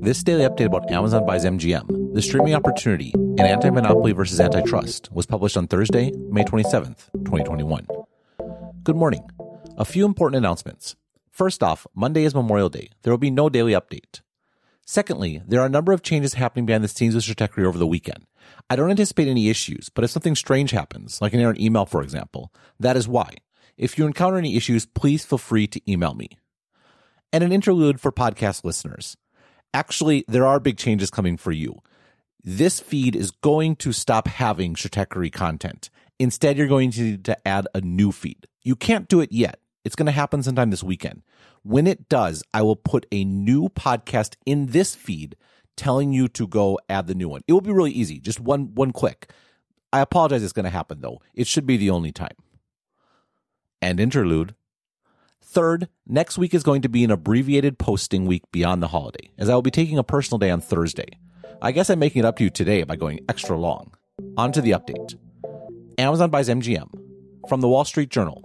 This daily update about Amazon buys MGM, the streaming opportunity, and anti monopoly versus antitrust was published on Thursday, May 27th, 2021. Good morning. A few important announcements. First off, Monday is Memorial Day. There will be no daily update. Secondly, there are a number of changes happening behind the scenes with Stratechery over the weekend. I don't anticipate any issues, but if something strange happens, like an errant email, for example, that is why. If you encounter any issues, please feel free to email me. And an interlude for podcast listeners. Actually, there are big changes coming for you. This feed is going to stop having Stratechery content. Instead, you're going to need to add a new feed. You can't do it yet. It's going to happen sometime this weekend. When it does, I will put a new podcast in this feed telling you to go add the new one. It will be really easy, just one one click. I apologize it's going to happen though. It should be the only time and interlude. Third, next week is going to be an abbreviated posting week beyond the holiday, as I will be taking a personal day on Thursday. I guess I'm making it up to you today by going extra long. On to the update. Amazon buys MGM. From the Wall Street Journal.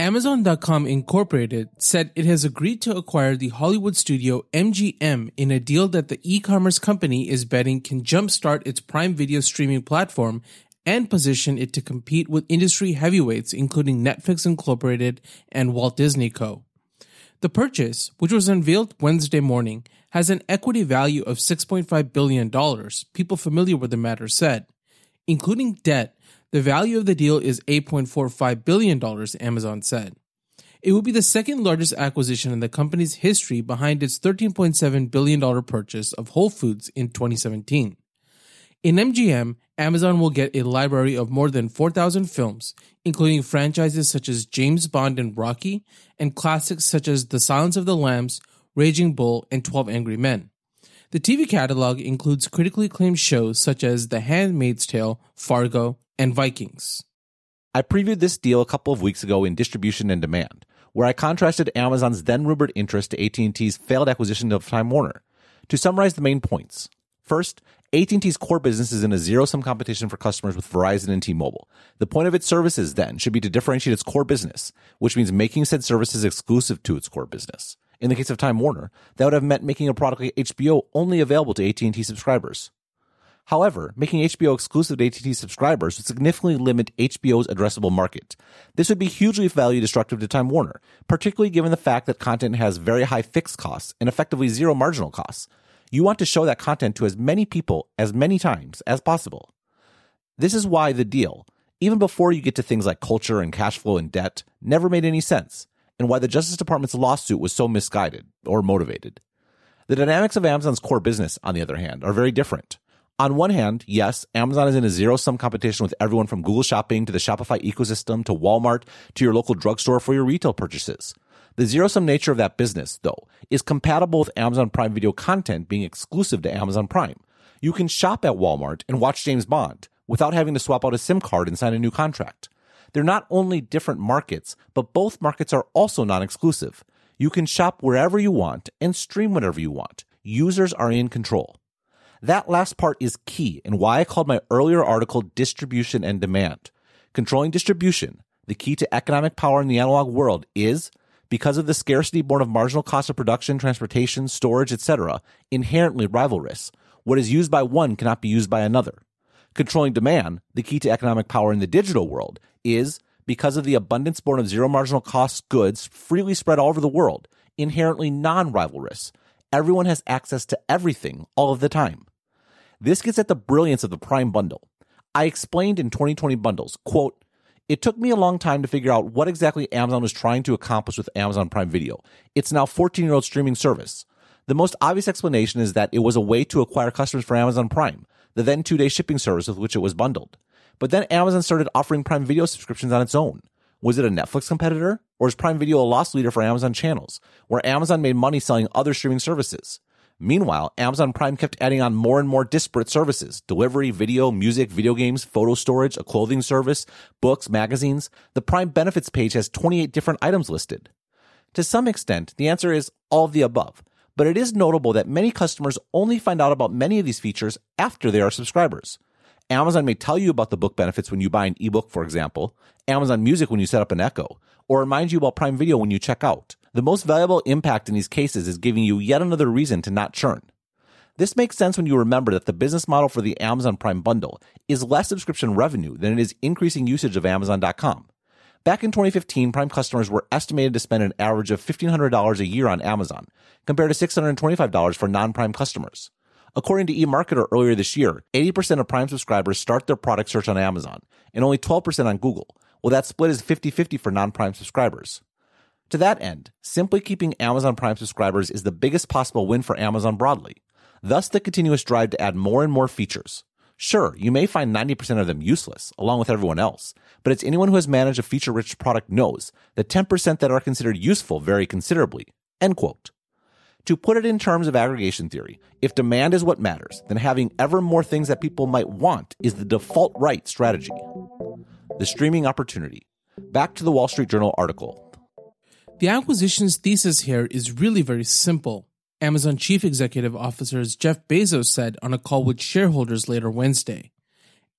Amazon.com Incorporated said it has agreed to acquire the Hollywood studio MGM in a deal that the e commerce company is betting can jumpstart its Prime Video streaming platform and position it to compete with industry heavyweights including Netflix Incorporated and Walt Disney Co. The purchase, which was unveiled Wednesday morning, has an equity value of $6.5 billion, people familiar with the matter said. Including debt, the value of the deal is $8.45 billion, Amazon said. It will be the second largest acquisition in the company's history behind its $13.7 billion purchase of Whole Foods in 2017. In MGM, Amazon will get a library of more than 4,000 films, including franchises such as James Bond and Rocky, and classics such as The Silence of the Lambs, Raging Bull, and 12 Angry Men. The TV catalog includes critically acclaimed shows such as The Handmaid's Tale, Fargo, and Vikings. I previewed this deal a couple of weeks ago in Distribution and Demand, where I contrasted Amazon's then rumored interest to AT&T's failed acquisition of Time Warner. To summarize the main points, First, AT&T's core business is in a zero-sum competition for customers with Verizon and T-Mobile. The point of its services then should be to differentiate its core business, which means making said services exclusive to its core business. In the case of Time Warner, that would have meant making a product like HBO only available to AT&T subscribers. However, making HBO exclusive to AT&T subscribers would significantly limit HBO's addressable market. This would be hugely value destructive to Time Warner, particularly given the fact that content has very high fixed costs and effectively zero marginal costs. You want to show that content to as many people as many times as possible. This is why the deal, even before you get to things like culture and cash flow and debt, never made any sense, and why the Justice Department's lawsuit was so misguided or motivated. The dynamics of Amazon's core business, on the other hand, are very different. On one hand, yes, Amazon is in a zero sum competition with everyone from Google Shopping to the Shopify ecosystem to Walmart to your local drugstore for your retail purchases. The zero sum nature of that business, though, is compatible with Amazon Prime Video content being exclusive to Amazon Prime. You can shop at Walmart and watch James Bond without having to swap out a SIM card and sign a new contract. They're not only different markets, but both markets are also non exclusive. You can shop wherever you want and stream whenever you want. Users are in control. That last part is key and why I called my earlier article Distribution and Demand. Controlling distribution, the key to economic power in the analog world, is because of the scarcity born of marginal cost of production, transportation, storage, etc., inherently rivalrous. What is used by one cannot be used by another. Controlling demand, the key to economic power in the digital world, is because of the abundance born of zero marginal cost goods freely spread all over the world, inherently non rivalrous. Everyone has access to everything all of the time. This gets at the brilliance of the Prime bundle. I explained in 2020 bundles, quote, it took me a long time to figure out what exactly Amazon was trying to accomplish with Amazon Prime Video. It's now 14 year old streaming service. The most obvious explanation is that it was a way to acquire customers for Amazon Prime, the then two day shipping service with which it was bundled. But then Amazon started offering Prime Video subscriptions on its own. Was it a Netflix competitor? Or is Prime Video a loss leader for Amazon channels, where Amazon made money selling other streaming services? Meanwhile, Amazon Prime kept adding on more and more disparate services delivery, video, music, video games, photo storage, a clothing service, books, magazines. The Prime benefits page has 28 different items listed. To some extent, the answer is all of the above, but it is notable that many customers only find out about many of these features after they are subscribers. Amazon may tell you about the book benefits when you buy an ebook, for example, Amazon Music when you set up an Echo, or remind you about Prime Video when you check out. The most valuable impact in these cases is giving you yet another reason to not churn. This makes sense when you remember that the business model for the Amazon Prime bundle is less subscription revenue than it is increasing usage of Amazon.com. Back in 2015, Prime customers were estimated to spend an average of $1,500 a year on Amazon, compared to $625 for non Prime customers. According to eMarketer earlier this year, 80% of Prime subscribers start their product search on Amazon, and only 12% on Google. Well, that split is 50 50 for non Prime subscribers. To that end, simply keeping Amazon Prime subscribers is the biggest possible win for Amazon broadly. Thus, the continuous drive to add more and more features. Sure, you may find 90% of them useless, along with everyone else, but it's anyone who has managed a feature rich product knows that 10% that are considered useful vary considerably. End quote. To put it in terms of aggregation theory, if demand is what matters, then having ever more things that people might want is the default right strategy. The streaming opportunity. Back to the Wall Street Journal article. The acquisition's thesis here is really very simple. Amazon Chief Executive Officer Jeff Bezos said on a call with shareholders later Wednesday.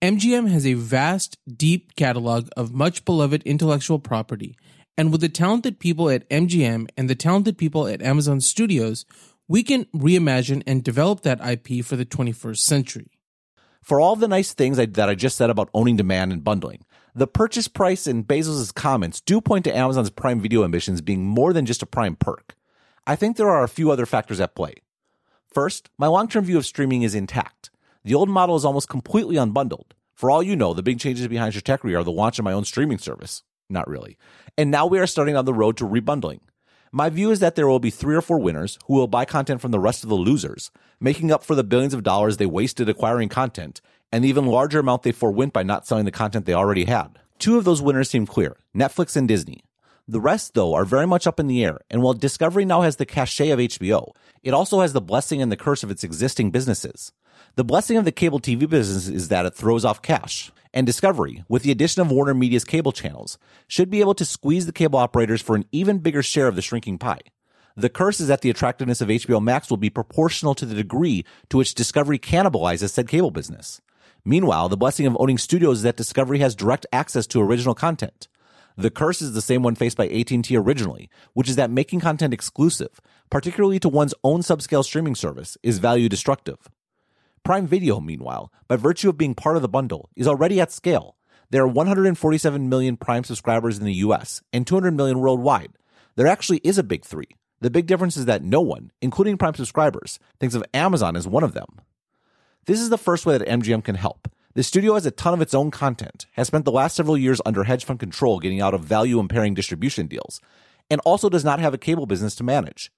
MGM has a vast, deep catalog of much beloved intellectual property, and with the talented people at MGM and the talented people at Amazon Studios, we can reimagine and develop that IP for the 21st century. For all the nice things I, that I just said about owning demand and bundling, the purchase price and Bezos' comments do point to Amazon's Prime Video ambitions being more than just a Prime perk. I think there are a few other factors at play. First, my long term view of streaming is intact. The old model is almost completely unbundled. For all you know, the big changes behind Stratechery are the launch of my own streaming service. Not really. And now we are starting on the road to rebundling. My view is that there will be three or four winners who will buy content from the rest of the losers, making up for the billions of dollars they wasted acquiring content and the even larger amount they forwent by not selling the content they already had. Two of those winners seem clear Netflix and Disney. The rest, though, are very much up in the air, and while Discovery now has the cachet of HBO, it also has the blessing and the curse of its existing businesses. The blessing of the cable TV business is that it throws off cash, and Discovery, with the addition of Warner Media's cable channels, should be able to squeeze the cable operators for an even bigger share of the shrinking pie. The curse is that the attractiveness of HBO Max will be proportional to the degree to which Discovery cannibalizes said cable business. Meanwhile, the blessing of owning studios is that Discovery has direct access to original content. The curse is the same one faced by AT&T originally, which is that making content exclusive, particularly to one's own subscale streaming service, is value destructive. Prime Video, meanwhile, by virtue of being part of the bundle, is already at scale. There are 147 million Prime subscribers in the US and 200 million worldwide. There actually is a big three. The big difference is that no one, including Prime subscribers, thinks of Amazon as one of them. This is the first way that MGM can help. The studio has a ton of its own content, has spent the last several years under hedge fund control getting out of value impairing distribution deals, and also does not have a cable business to manage.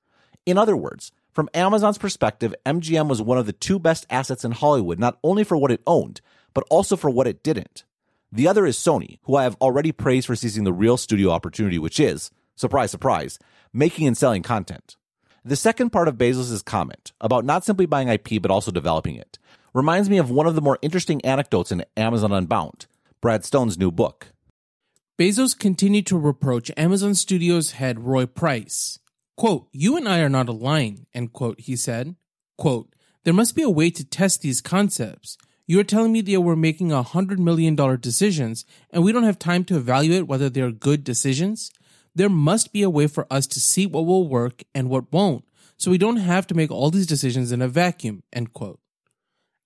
In other words, from Amazon's perspective, MGM was one of the two best assets in Hollywood, not only for what it owned, but also for what it didn't. The other is Sony, who I have already praised for seizing the real studio opportunity, which is, surprise, surprise, making and selling content. The second part of Bezos' comment about not simply buying IP but also developing it reminds me of one of the more interesting anecdotes in Amazon Unbound, Brad Stone's new book. Bezos continued to reproach Amazon Studios head Roy Price. Quote, You and I are not aligned, end quote, he said. Quote, There must be a way to test these concepts. You are telling me that we're making a $100 million decisions and we don't have time to evaluate whether they're good decisions? There must be a way for us to see what will work and what won't, so we don't have to make all these decisions in a vacuum, end quote.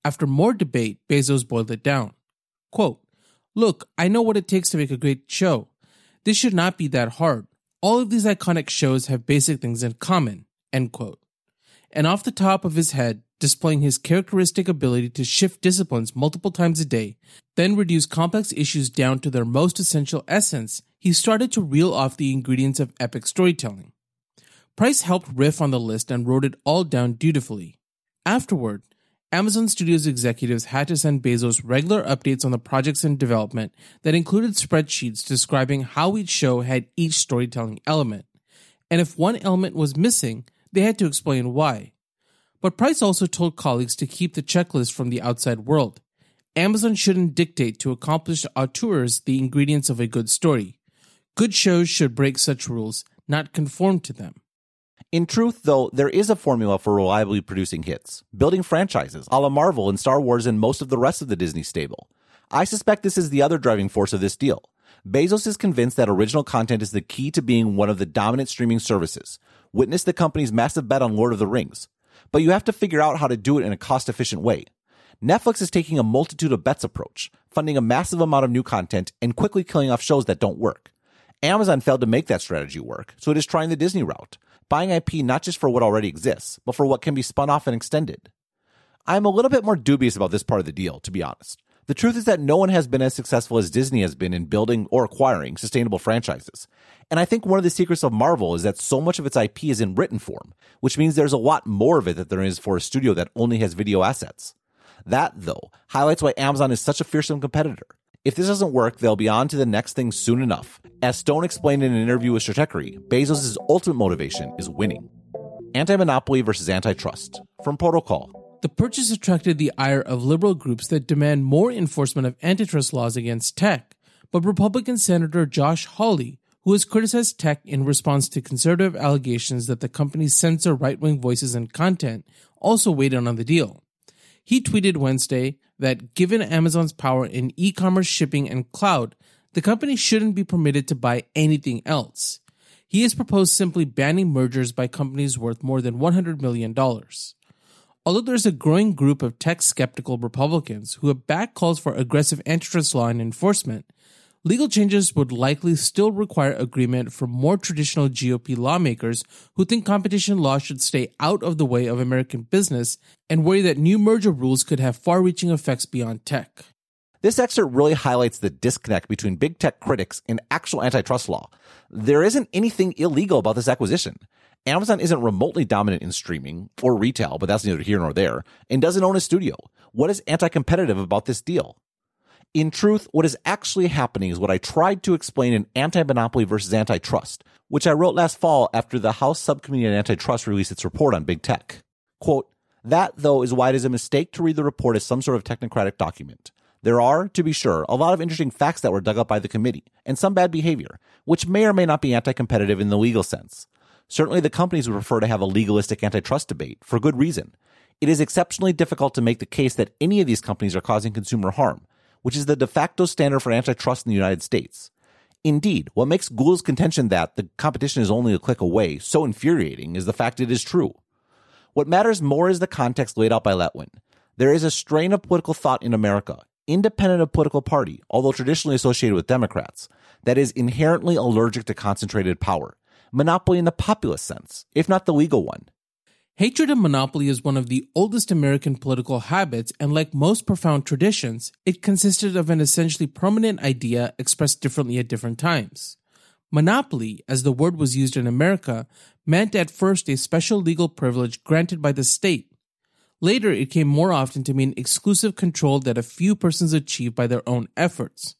After more debate, Bezos boiled it down. Quote, Look, I know what it takes to make a great show. This should not be that hard. All of these iconic shows have basic things in common. End quote. And off the top of his head, displaying his characteristic ability to shift disciplines multiple times a day, then reduce complex issues down to their most essential essence, he started to reel off the ingredients of epic storytelling. Price helped riff on the list and wrote it all down dutifully. Afterward, Amazon Studios executives had to send Bezos regular updates on the projects in development that included spreadsheets describing how each show had each storytelling element. And if one element was missing, they had to explain why. But Price also told colleagues to keep the checklist from the outside world. Amazon shouldn't dictate to accomplished auteurs the ingredients of a good story. Good shows should break such rules, not conform to them. In truth, though, there is a formula for reliably producing hits, building franchises, a la Marvel and Star Wars and most of the rest of the Disney stable. I suspect this is the other driving force of this deal. Bezos is convinced that original content is the key to being one of the dominant streaming services. Witness the company's massive bet on Lord of the Rings. but you have to figure out how to do it in a cost efficient way. Netflix is taking a multitude of bets approach, funding a massive amount of new content and quickly killing off shows that don't work. Amazon failed to make that strategy work, so it is trying the Disney route, buying IP not just for what already exists, but for what can be spun off and extended. I'm a little bit more dubious about this part of the deal, to be honest. The truth is that no one has been as successful as Disney has been in building or acquiring sustainable franchises. And I think one of the secrets of Marvel is that so much of its IP is in written form, which means there's a lot more of it than there is for a studio that only has video assets. That, though, highlights why Amazon is such a fearsome competitor. If this doesn't work, they'll be on to the next thing soon enough. As Stone explained in an interview with Stratechery, Bezos' ultimate motivation is winning. Anti monopoly versus antitrust from Protocol. The purchase attracted the ire of liberal groups that demand more enforcement of antitrust laws against tech, but Republican Senator Josh Hawley, who has criticized tech in response to conservative allegations that the companies censor right wing voices and content, also weighed in on the deal. He tweeted Wednesday that given Amazon's power in e commerce shipping and cloud, the company shouldn't be permitted to buy anything else. He has proposed simply banning mergers by companies worth more than $100 million. Although there's a growing group of tech skeptical Republicans who have backed calls for aggressive antitrust law and enforcement, legal changes would likely still require agreement from more traditional GOP lawmakers who think competition law should stay out of the way of American business and worry that new merger rules could have far reaching effects beyond tech. This excerpt really highlights the disconnect between big tech critics and actual antitrust law. There isn't anything illegal about this acquisition. Amazon isn't remotely dominant in streaming or retail, but that's neither here nor there, and doesn't own a studio. What is anti competitive about this deal? In truth, what is actually happening is what I tried to explain in Anti Monopoly versus Antitrust, which I wrote last fall after the House Subcommittee on Antitrust released its report on big tech. Quote, that, though, is why it is a mistake to read the report as some sort of technocratic document. There are, to be sure, a lot of interesting facts that were dug up by the committee, and some bad behavior, which may or may not be anti competitive in the legal sense. Certainly, the companies would prefer to have a legalistic antitrust debate, for good reason. It is exceptionally difficult to make the case that any of these companies are causing consumer harm, which is the de facto standard for antitrust in the United States. Indeed, what makes Google's contention that the competition is only a click away so infuriating is the fact it is true. What matters more is the context laid out by Letwin. There is a strain of political thought in America, independent of political party, although traditionally associated with Democrats, that is inherently allergic to concentrated power monopoly in the populist sense, if not the legal one. Hatred of monopoly is one of the oldest American political habits, and like most profound traditions, it consisted of an essentially permanent idea expressed differently at different times. Monopoly, as the word was used in America, meant at first a special legal privilege granted by the state. Later, it came more often to mean exclusive control that a few persons achieved by their own efforts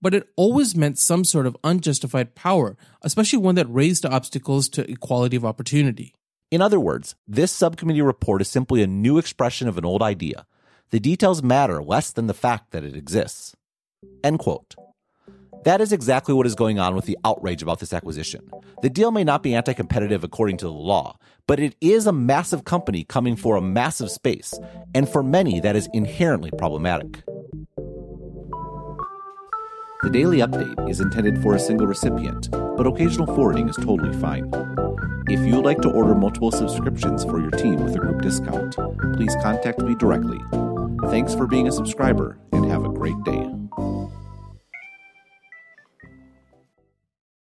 but it always meant some sort of unjustified power, especially one that raised obstacles to equality of opportunity. In other words, this subcommittee report is simply a new expression of an old idea. The details matter less than the fact that it exists. End quote. That is exactly what is going on with the outrage about this acquisition. The deal may not be anti competitive according to the law, but it is a massive company coming for a massive space, and for many, that is inherently problematic. The daily update is intended for a single recipient, but occasional forwarding is totally fine. If you would like to order multiple subscriptions for your team with a group discount, please contact me directly. Thanks for being a subscriber and have a great day.